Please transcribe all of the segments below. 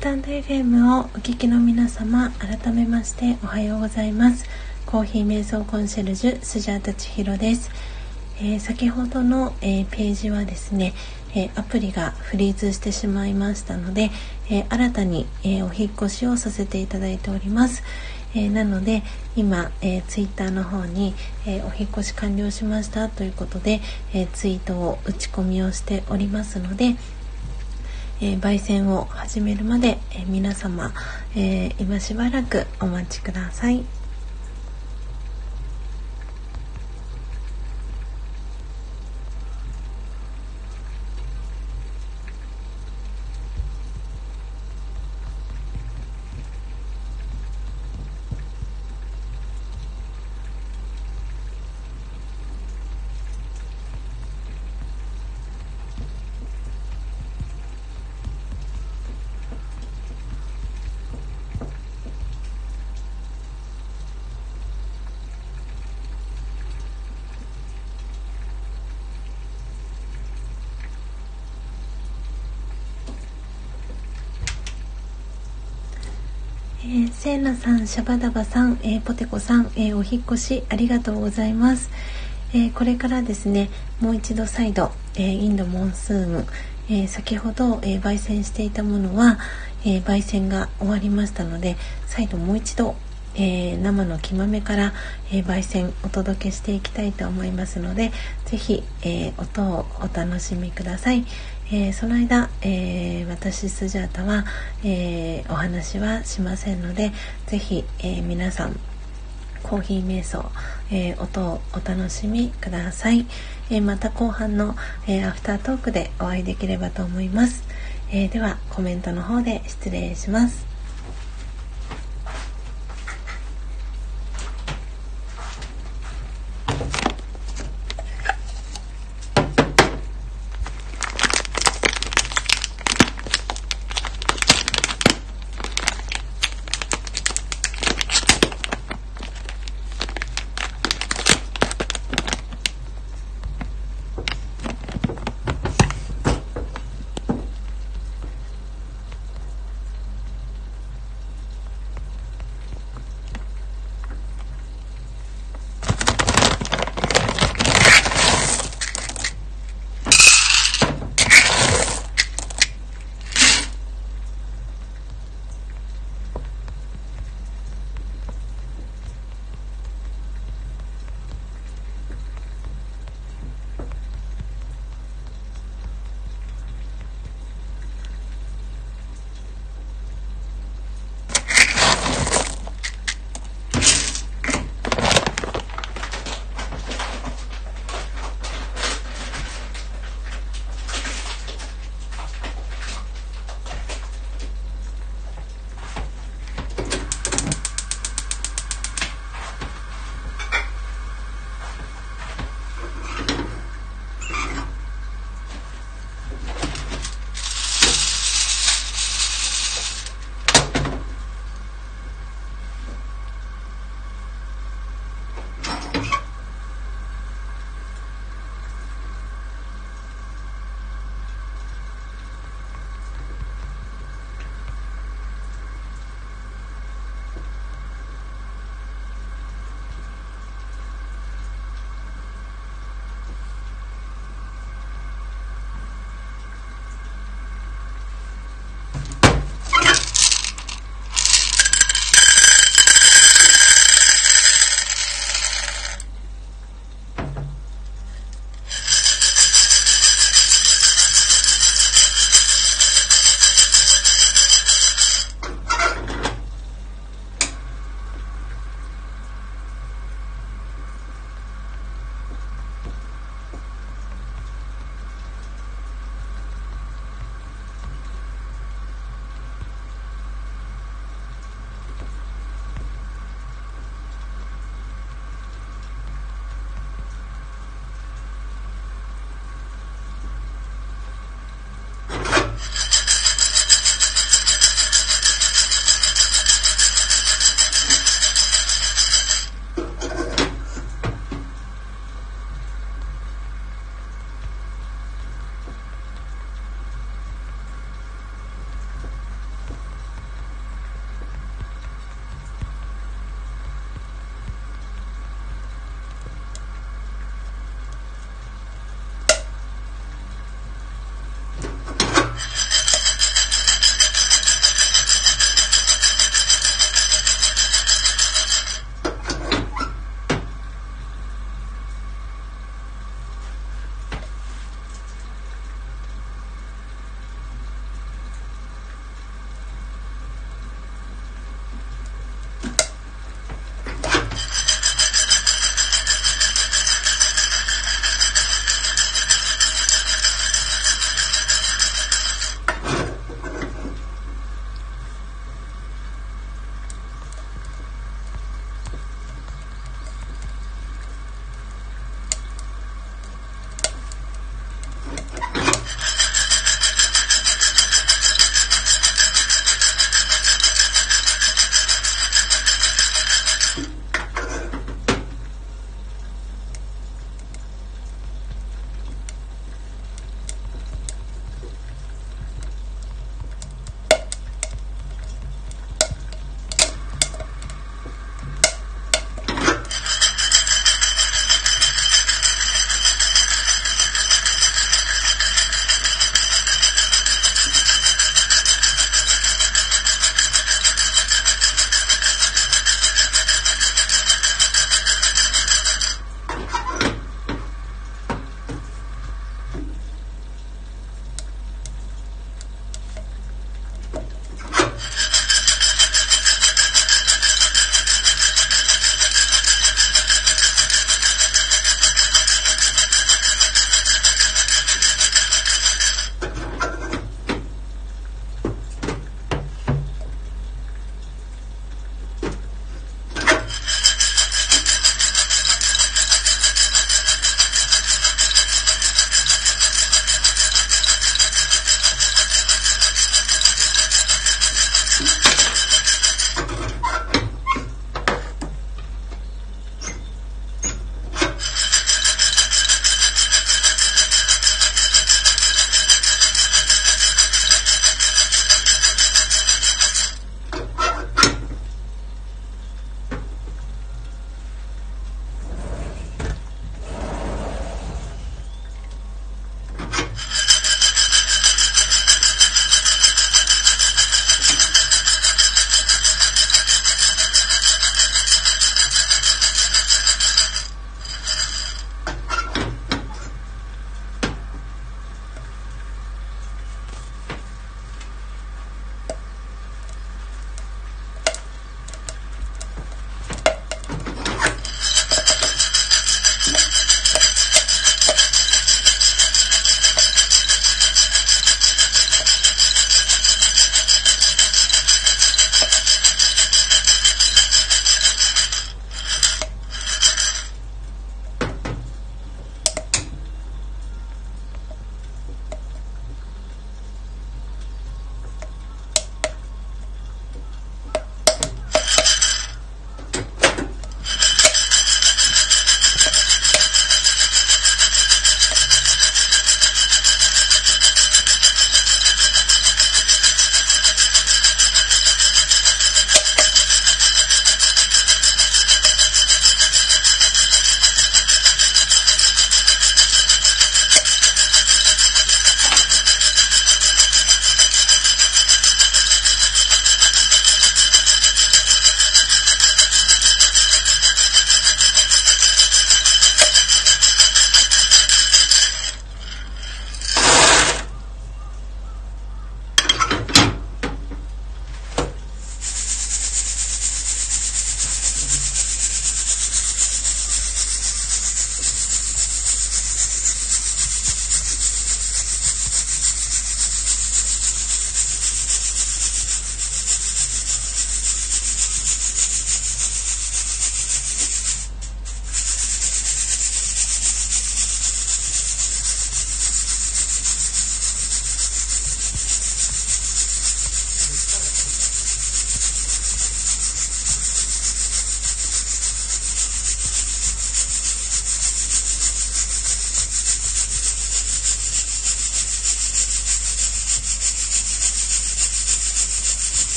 タンド FM をお聞きの皆様改めましておはようございます。コーヒー瞑想コンシェルジュスジャータチヒロです、えー、先ほどの、えー、ページはですね、えー、アプリがフリーズしてしまいましたので、え新たに、えお引越しをさせていただいております、えなので今、えー、ツイッターの方に、えお引越し完了しましたということで、えツイートを打ち込みをしておりますのでえー、焙煎を始めるまで、え、皆様、え、今しばらくお待ちください。えー、セーナさん、シャバダバさん、えー、ポテコさん、えー、お引越しありがとうございます。えー、これからですね、もう一度再度、えインドモンスーン、え先ほど、え焙煎していたものは、え焙煎が終わりましたので、再度もう一度、え生の木豆から、え焙煎お届けしていきたいと思いますので、ぜひ、え音をお楽しみください。えー、その間、えー、私スジャータは、えー、お話はしませんのでぜひ、え皆さんコーヒー瞑想、え音をお楽しみください、えまた後半の、えアフタートークでお会いできればと思います、えではコメントの方で失礼します。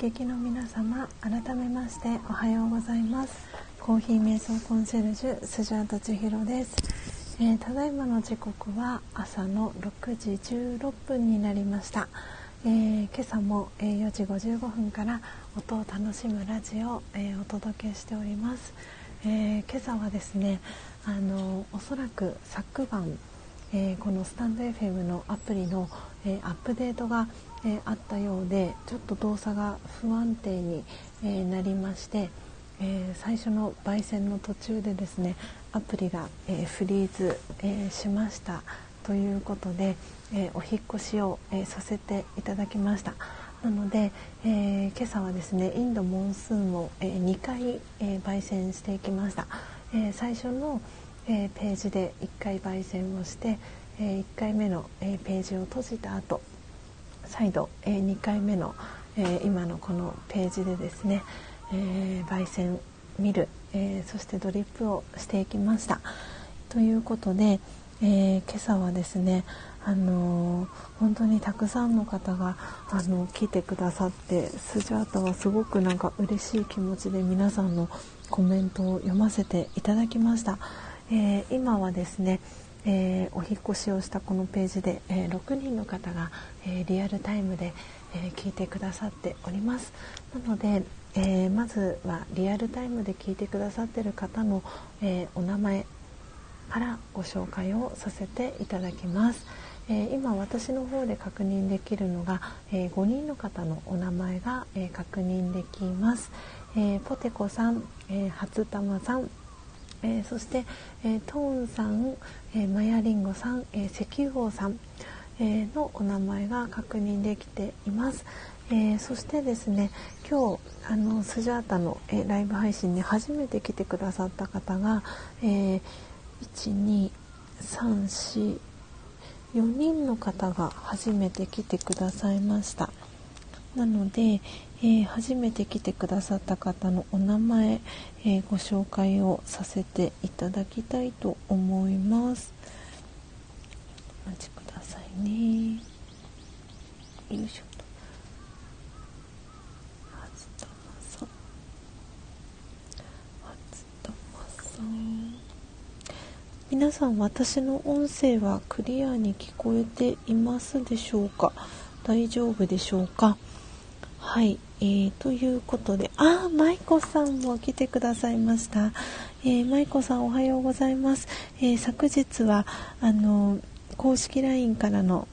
FM をお聞きの皆様改めましておはようございます。コーヒー瞑想コンシェルジュスジャート千尋です、えー、ただいまの時刻は朝の6時16分になりました、えー、今朝も、え、4時55分から音を楽しむラジオを、えお届けしております、え今朝はですねあのおそらく昨晩えー、このスタンド FM のアプリの、えー、アップデートが、えー、あったようでちょっと動作が不安定に、えなりまして、え最初の焙煎の途中でですねアプリが、えフリーズ、えしましたということで、えお引越しを、えさせていただきました。なので、えー、今朝はですねインドモンスーンを、えー、2回、えー、焙煎していきました、え最初の、えー、ページで1回焙煎をして、えー、1回目の、えー、ページを閉じた後再度、えー、2回目の、え今のこのページでですね、え焙煎見る、えそしてドリップをしていきました。ということで、え今朝はですねあの本当にたくさんの方があの来てくださってスジャータはすごくなんか嬉しい気持ちで皆さんのコメントを読ませていただきました。えー、今はですね、えー、お引越しをしたこのページで、えー、6人の方が、えリアルタイムで、え聞いてくださっております。なので、えまずはリアルタイムで聞いてくださってる方の、えお名前からご紹介をさせていただきます、え今私の方で確認できるのが、え5人の方のお名前が、え確認できます、えポテコさん、え初玉さんえー、そして、えー、トーンさん、えー、マヤリンゴさん、え石油王さん、えのお名前が確認できています。えそしてですね今日あのスジャータの、えライブ配信に初めて来てくださった方が、え12344人の方が初めて来てくださいました。なので、えー、初めて来てくださった方のお名前、えー、ご紹介をさせていただきたいと思います。お待ちくださいね。よいしょ。と初玉さん。初玉さん。皆さん私の音声はクリアに聞こえていますでしょうか？大丈夫でしょうか？はい、えー、ということで、あ、舞子さんも来てくださいました。えー、舞子さんおはようございます。えー、昨日は、あの、公式 LINE からの、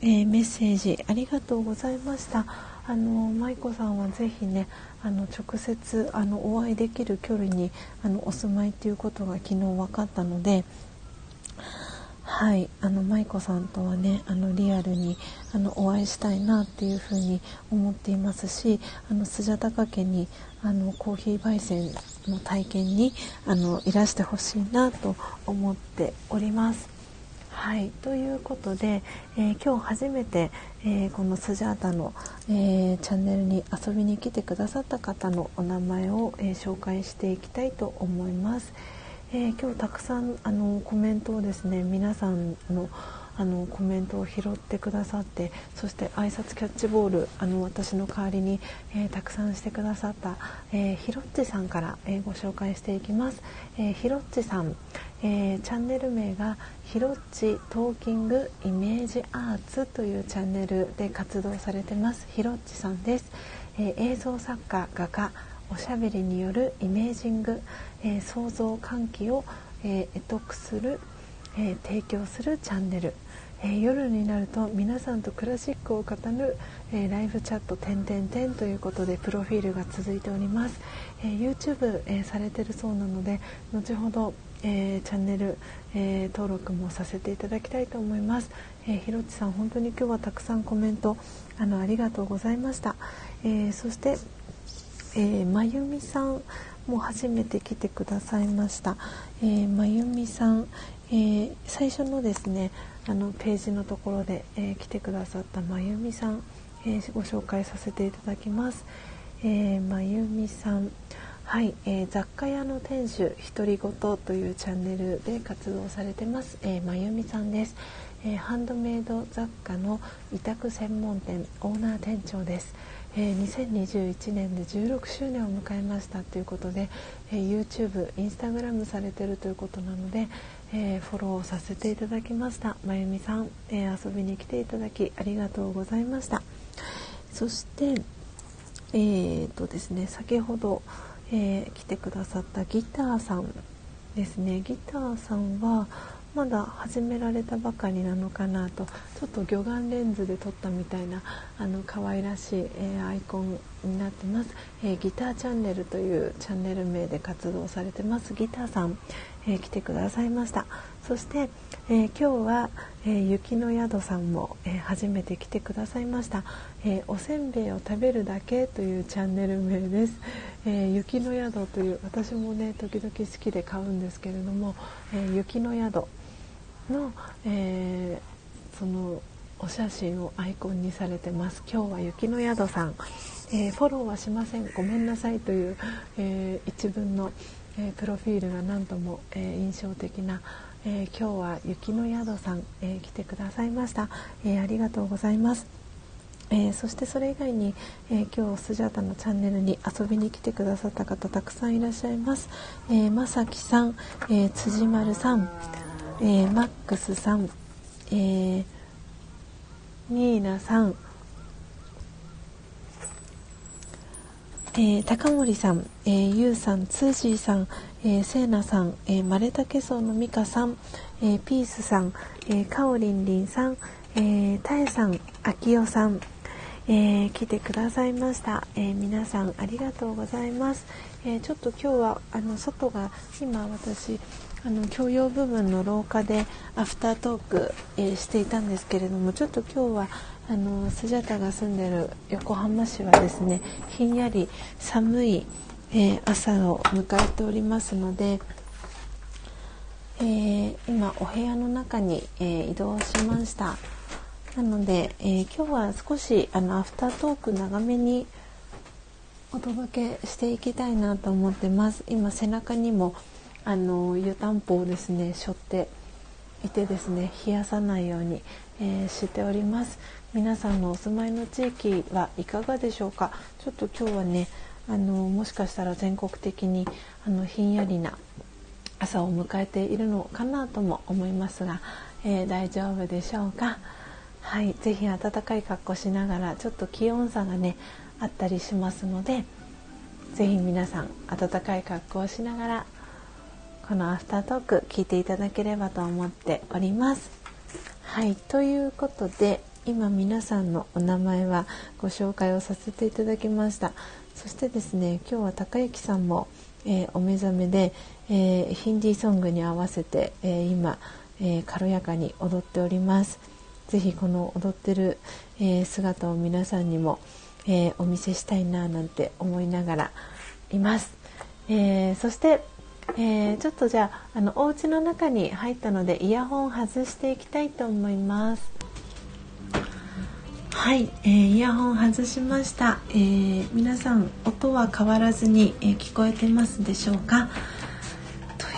えー、メッセージありがとうございました。あの舞子さんはぜひねあの直接あのお会いできる距離にあのお住まいということが昨日分かったのではいあの舞子さんとはねあのリアルにあのお会いしたいなっていうふうに思っていますしあのスジャタカ家にあのコーヒー焙煎の体験にあのいらしてほしいなと思っております。はいということで、えー、今日初めて、えー、このスジャータの、えー、チャンネルに遊びに来てくださった方のお名前を、え紹介していきたいと思います。えー、今日たくさんあのコメントをですね皆さんのあのコメントを拾ってくださってそして挨拶キャッチボールあの私の代わりに、えー、たくさんしてくださった、えー、ひろっちさんから、えー、ご紹介していきます、えひろっちさん、えチャンネル名がひろっちトーキングイメージアーツというチャンネルで活動されてますひろっちさんです、え映像作家画家おしゃべりによるイメージング、えー、想像喚起を、えー、得得する、えー、提供するチャンネル、え夜になると皆さんとクラシックを語る、えライブチャット点点点ということでプロフィールが続いております、え YouTube、えされてるそうなので後ほど、えチャンネル、え登録もさせていただきたいと思います、えひろちさん本当に今日はたくさんコメントあのありがとうございました、えそしてえー、まゆみさんも初めて来てくださいました、えー、まゆみさん、えー、最初のですねあのページのところで、えー、来てくださったまゆみさん、えご紹介させていただきます、えまゆみさんはい、えー、雑貨屋の店主独り言というチャンネルで活動されてます、えー、まゆみさんです、えー、ハンドメイド雑貨の委託専門店オーナー店長です、えー、2021年で16周年を迎えましたということで、えー、YouTube、Instagram されてるということなので、えー、フォローさせていただきました。まゆみさん、え遊びに来ていただきありがとうございました。そしてえーとですね先ほどえー、来てくださったギターさんですね。ギターさんはまだ始められたばかりなのかなとちょっと魚眼レンズで撮ったみたいなあの可愛らしい、えー、アイコンになってます、えー、ギターチャンネルというチャンネル名で活動されてます。ギターさん、えー、来てくださいました。そして、え今日は、え雪の宿さんも、え初めて来てくださいました、えおせんべいを食べるだけというチャンネル名です、え雪の宿という私もね時々好きで買うんですけれども、え雪の宿の、えー、そのお写真をアイコンにされてます。今日は雪の宿さん、えー、フォローはしません。ごめんなさいという、えー、一文の、えプロフィールが何とも、え印象的な、え今日は雪の宿さん、え来てくださいました、えありがとうございます。えー、そしてそれ以外に、えー、今日スジャータのチャンネルに遊びに来てくださった方たくさんいらっしゃいます。えー、まさきさん、え辻丸さん、えー、マックスさん、えー、ニーナさん、えー、高森さん、えー、ゆうさん、ツージーさん、えー、セーナさん、えー、マレタケソウのミカさん、えー、ピースさん、えー、カオリンリンさん、えー、タエさん、アキオさん、えー、来てくださいました、えー、皆さんありがとうございます、えー、ちょっと今日はあの外が今私あの共用部分の廊下でアフタートーク、えー、していたんですけれどもちょっと今日はあのスジャタが住んでる横浜市はですねひんやり寒い、えー、朝を迎えておりますので、えー、今お部屋の中に、え移動しました。なので、え今日は少しあのアフタートーク長めにお届けしていきたいなと思ってます。今背中にもあの湯たんぽをですね背負っていてですね冷やさないように、えー、しております。皆さんのお住まいの地域はいかがでしょうか？ちょっと今日はねあのもしかしたら全国的にあのひんやりな朝を迎えているのかなとも思いますが、えー、大丈夫でしょうか？はい是非暖かい格好しながらちょっと気温差がねあったりしますので是非皆さん暖かい格好をしながらこのアフタートーク聞いていただければと思っております。はいということで今皆さんのお名前はご紹介をさせていただきました。そしてですね今日は高之さんも、えー、お目覚めで、えー、ヒンディーソングに合わせて、えー、今、え軽やかに踊っております。ぜひこの踊ってる、え姿を皆さんにも、えお見せしたいななんて思いながらいます、えそしてえー、ちょっとじゃああのお家の中に入ったのでイヤホン外していきたいと思います。はい、えー、イヤホン外しました、えー、皆さん音は変わらずに、え聞こえてますでしょうか？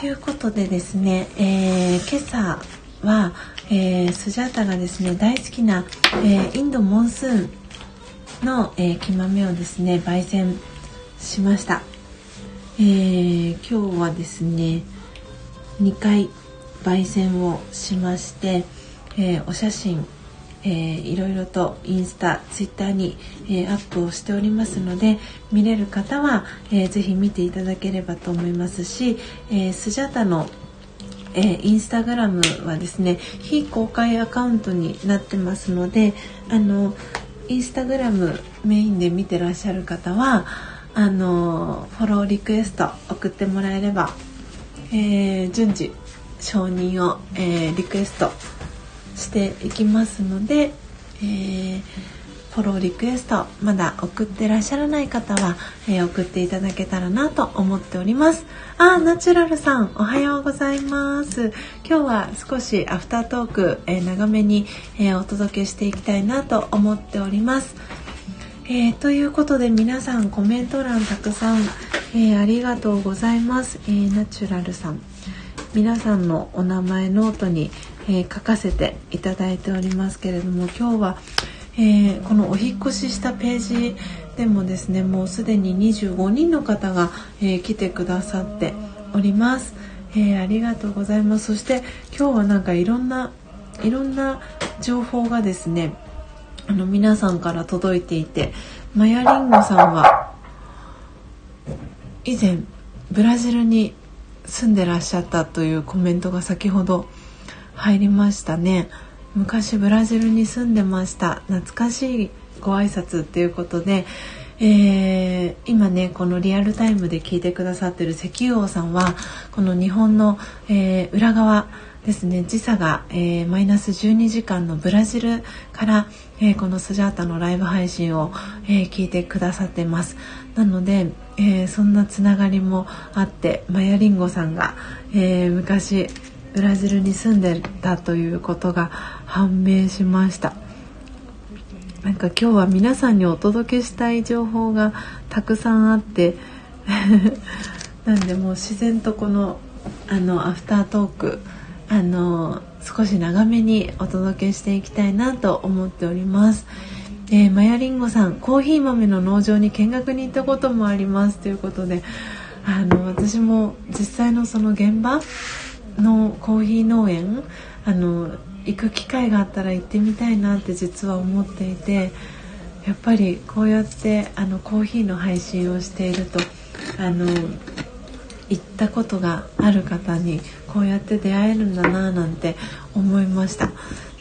ということでですね、え今朝は、えスジャータがですね大好きな、えインドモンスーンの、えー、木豆をですね焙煎しました。えー、今日はですね2回焙煎をしまして、えー、お写真、えー、いろいろとインスタツイッターに、えー、アップをしておりますので見れる方は、えー、ぜひ見ていただければと思いますし、えー、スジャタのえー、インスタグラムはですね非公開アカウントになってますのであのインスタグラムメインで見てらっしゃる方はあのフォローリクエスト送ってもらえれば、えー、順次承認を、えー、リクエストしていきますので、えー、フォローリクエストまだ送ってらっしゃらない方は、えー、送っていただけたらなと思っております。あナチュラルさんおはようございます。今日は少しアフタートーク、えー、長めに、えー、お届けしていきたいなと思っております。えー、ということで皆さんコメント欄たくさん、えー、ありがとうございます、えー、ナチュラルさん。皆さんのお名前ノートに、え書かせていただいておりますけれども今日は、えこのお引越ししたページでもですねもうすでに25人の方が、え来てくださっております、えありがとうございます。そして今日はなんかいろんないろんな情報がですねあの皆さんから届いていてマヤリンゴさんは以前ブラジルに住んでらっしゃったというコメントが先ほど入りましたね。昔ブラジルに住んでました。懐かしいご挨拶っていうことで、えー、今ねこのリアルタイムで聞いてくださってる石油王さんはこの日本の、えー、裏側ですね時差が、えー、マイナス12時間のブラジルから、えー、このスジャータのライブ配信を、えー、聞いてくださってます。なので、えそんなつながりもあってマヤリンゴさんが、え昔ブラジルに住んでたということが判明しました。なんか今日は皆さんにお届けしたい情報がたくさんあって なんでもう自然とこのあのアフタートークあの少し長めにお届けしていきたいなと思っております。えー、マヤリンゴさんコーヒー豆の農場に見学に行ったこともありますということであの私も実際のその現場のコーヒー農園あの行く機会があったら行ってみたいなって実は思っていてやっぱりこうやってあのコーヒーの配信をしているとあの行ったことがある方にこうやって出会えるんだななんて思いました。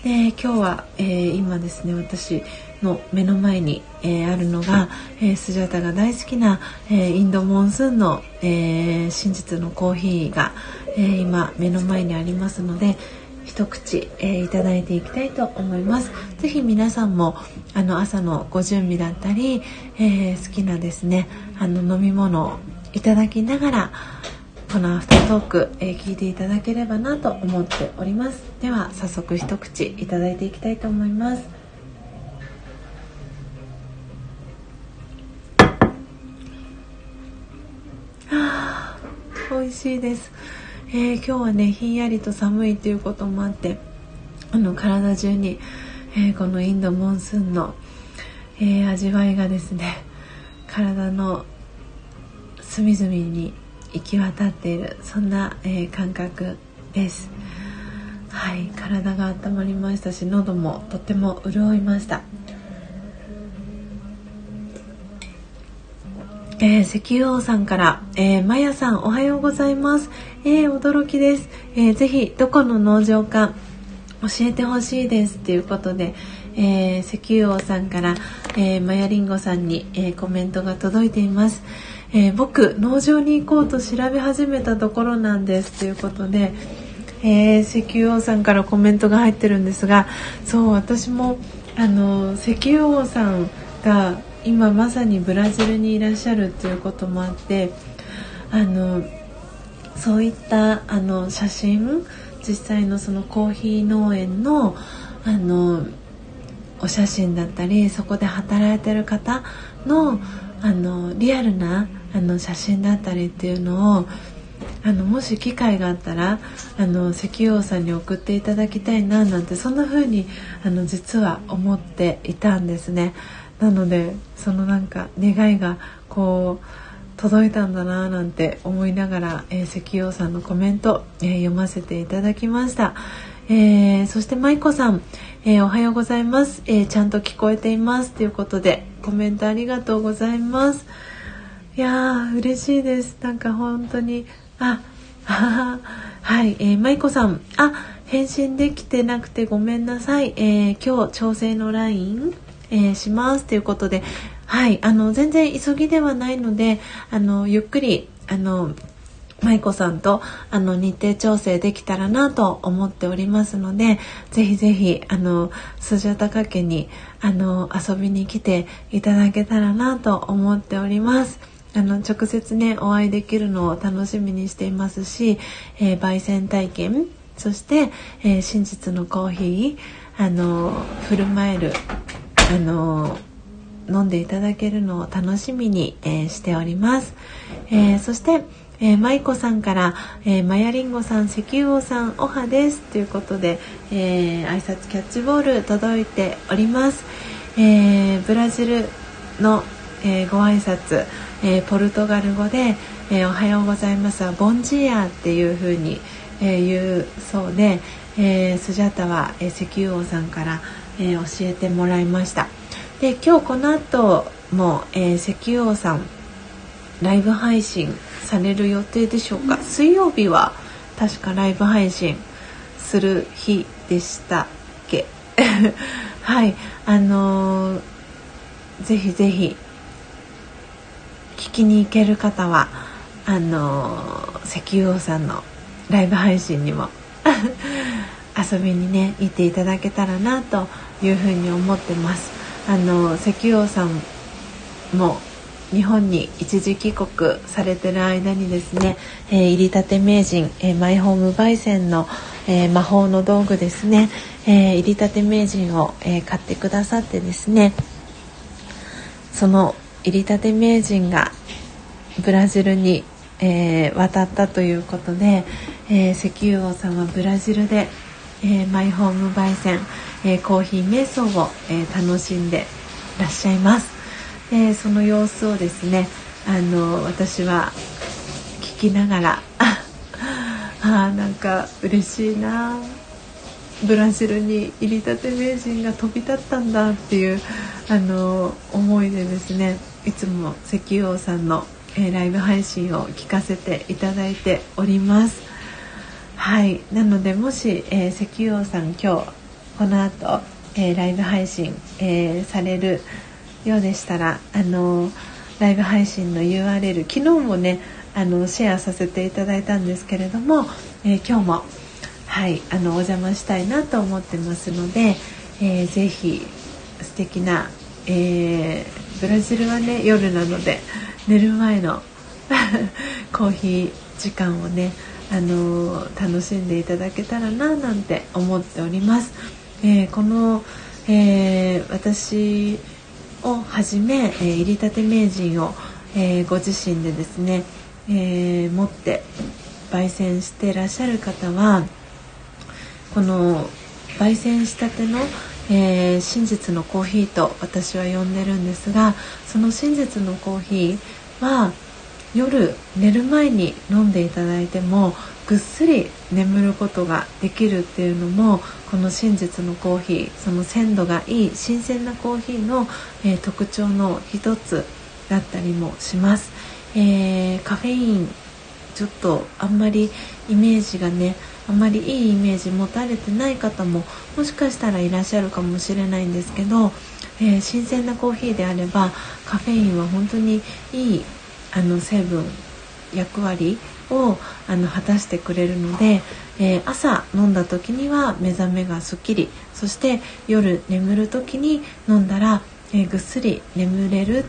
で今日は、えー、今ですね私の目の前に、えー、あるのが、えー、スジャタが大好きな、えー、インドモンスーンの、えー、真実のコーヒーが、えー、今目の前にありますので一口、えー、いただいていきたいと思います。ぜひ皆さんもあの朝のご準備だったり、えー、好きなですねあの飲み物いただきながらこのアフタートーク、えー、聞いていただければなと思っております。では早速一口いただいていきたいと思います。あ美味しいです、えー、今日はねひんやりと寒いということもあってあの体中に、えー、このインドモンスーンの、え味わいがですね体の隅々に行き渡っているそんな、えー、感覚ですはい体が温まりましたし喉もとっても潤いましたえー、石油王さんから、えー、マヤさんおはようございます。えー、驚きです。えー、ぜひどこの農場か教えてほしいですということで、えー、石油王さんから、えー、マヤリンゴさんに、えー、コメントが届いています。えー、僕農場に行こうと調べ始めたところなんですということで、えー、石油王さんからコメントが入ってるんですがそう私もあの石油王さんが今まさにブラジルにいらっしゃるっていうこともあってあのそういったあの写真実際のそのコーヒー農園のあのお写真だったりそこで働いてる方のあのリアルなあの写真だったりっていうのをあのもし機会があったらあの石油王さんに送っていただきたいななんてそんな風にあに実は思っていたんですね。なのでそのなんか願いがこう届いたんだななんて思いながら、えー、石油王さんのコメント、えー、読ませていただきました。えー、そして舞子さん、えー、おはようございます、えー、ちゃんと聞こえています。ということでコメントありがとうございます。いやー嬉しいです。なんか本当にあはい、えー、舞子さん。あ返信できてなくてごめんなさい、えー、今日調整の LINE、えー、します。ということではいあの全然急ぎではないのであのゆっくりあの舞子さんとあの日程調整できたらなと思っておりますのでぜひぜひあのスジャタカ家にあの遊びに来ていただけたらなと思っております。あの直接ねお会いできるのを楽しみにしていますし、えー、焙煎体験そして、えー、真実のコーヒーあの振る舞えるあの飲んでいただけるのを楽しみに、えー、しております、えー、そしてえー、舞子さんから、えー、マヤリンゴさん、石油王さん、おはですということで、えー、挨拶キャッチボール届いております。えー、ブラジルの、えー、ご挨拶、えー、ポルトガル語で、えー、おはようございますはボンジーアっていう風に、えー、言うそうで、えー、スジャタは、えー、石油王さんから、えー、教えてもらいましたで今日この後も、えー、石油王さんライブ配信される予定でしょうか？水曜日は確かライブ配信する日でしたっけ？はい。あのー、ぜひぜひ聞きに行ける方はあのー、石油王さんのライブ配信にも 遊びにね行っていただけたらなというふうに思ってます。あの石油王さんも日本に一時帰国されてる間にですね、えー、入りたて名人、えー、マイホーム焙煎の、えー、魔法の道具ですね、え入りたて名人を、え買ってくださってですねその入りたて名人がブラジルに、え渡ったということで、え石油王さんはブラジルで、えマイホーム焙煎、えコーヒー瞑想を、え楽しんでいらっしゃいます。えー、その様子をですねあの私は聞きながら あなんか嬉しいなブラジルに入りたて名人が飛び立ったんだっていうあの思いでですねいつも石油王さんの、えー、ライブ配信を聞かせていただいております。はいなのでもし、えー、石油王さん今日この後、えー、ライブ配信、えされるようでしたらあのライブ配信の URL 昨日もねあのシェアさせていただいたんですけれども、えー、今日もはいあのお邪魔したいなと思ってますので、えー、ぜひ素敵な、えー、ブラジルはね夜なので寝る前の コーヒー時間をねあの楽しんでいただけたらななんて思っております。えー、この、えー、私をはじめ、えー、入りたて名人を、えー、ご自身でですね、えー、持って焙煎してらっしゃる方はこの焙煎したての、えー、真実のコーヒーと私は呼んでるんですがその真実のコーヒーは夜寝る前に飲んでいただいてもぐっすり眠ることができるっていうのもこの真実のコーヒーその鮮度がいい新鮮なコーヒーの、えー、特徴の一つだったりもします、えー、カフェインちょっとあんまりイメージがねあんまりいいイメージ持たれてない方ももしかしたらいらっしゃるかもしれないんですけど、えー、新鮮なコーヒーであればカフェインは本当にいいあの成分役割をあの果たしてくれるので、えー、朝飲んだ時には目覚めがすっきりそして夜眠る時に飲んだら、えー、ぐっすり眠れるっ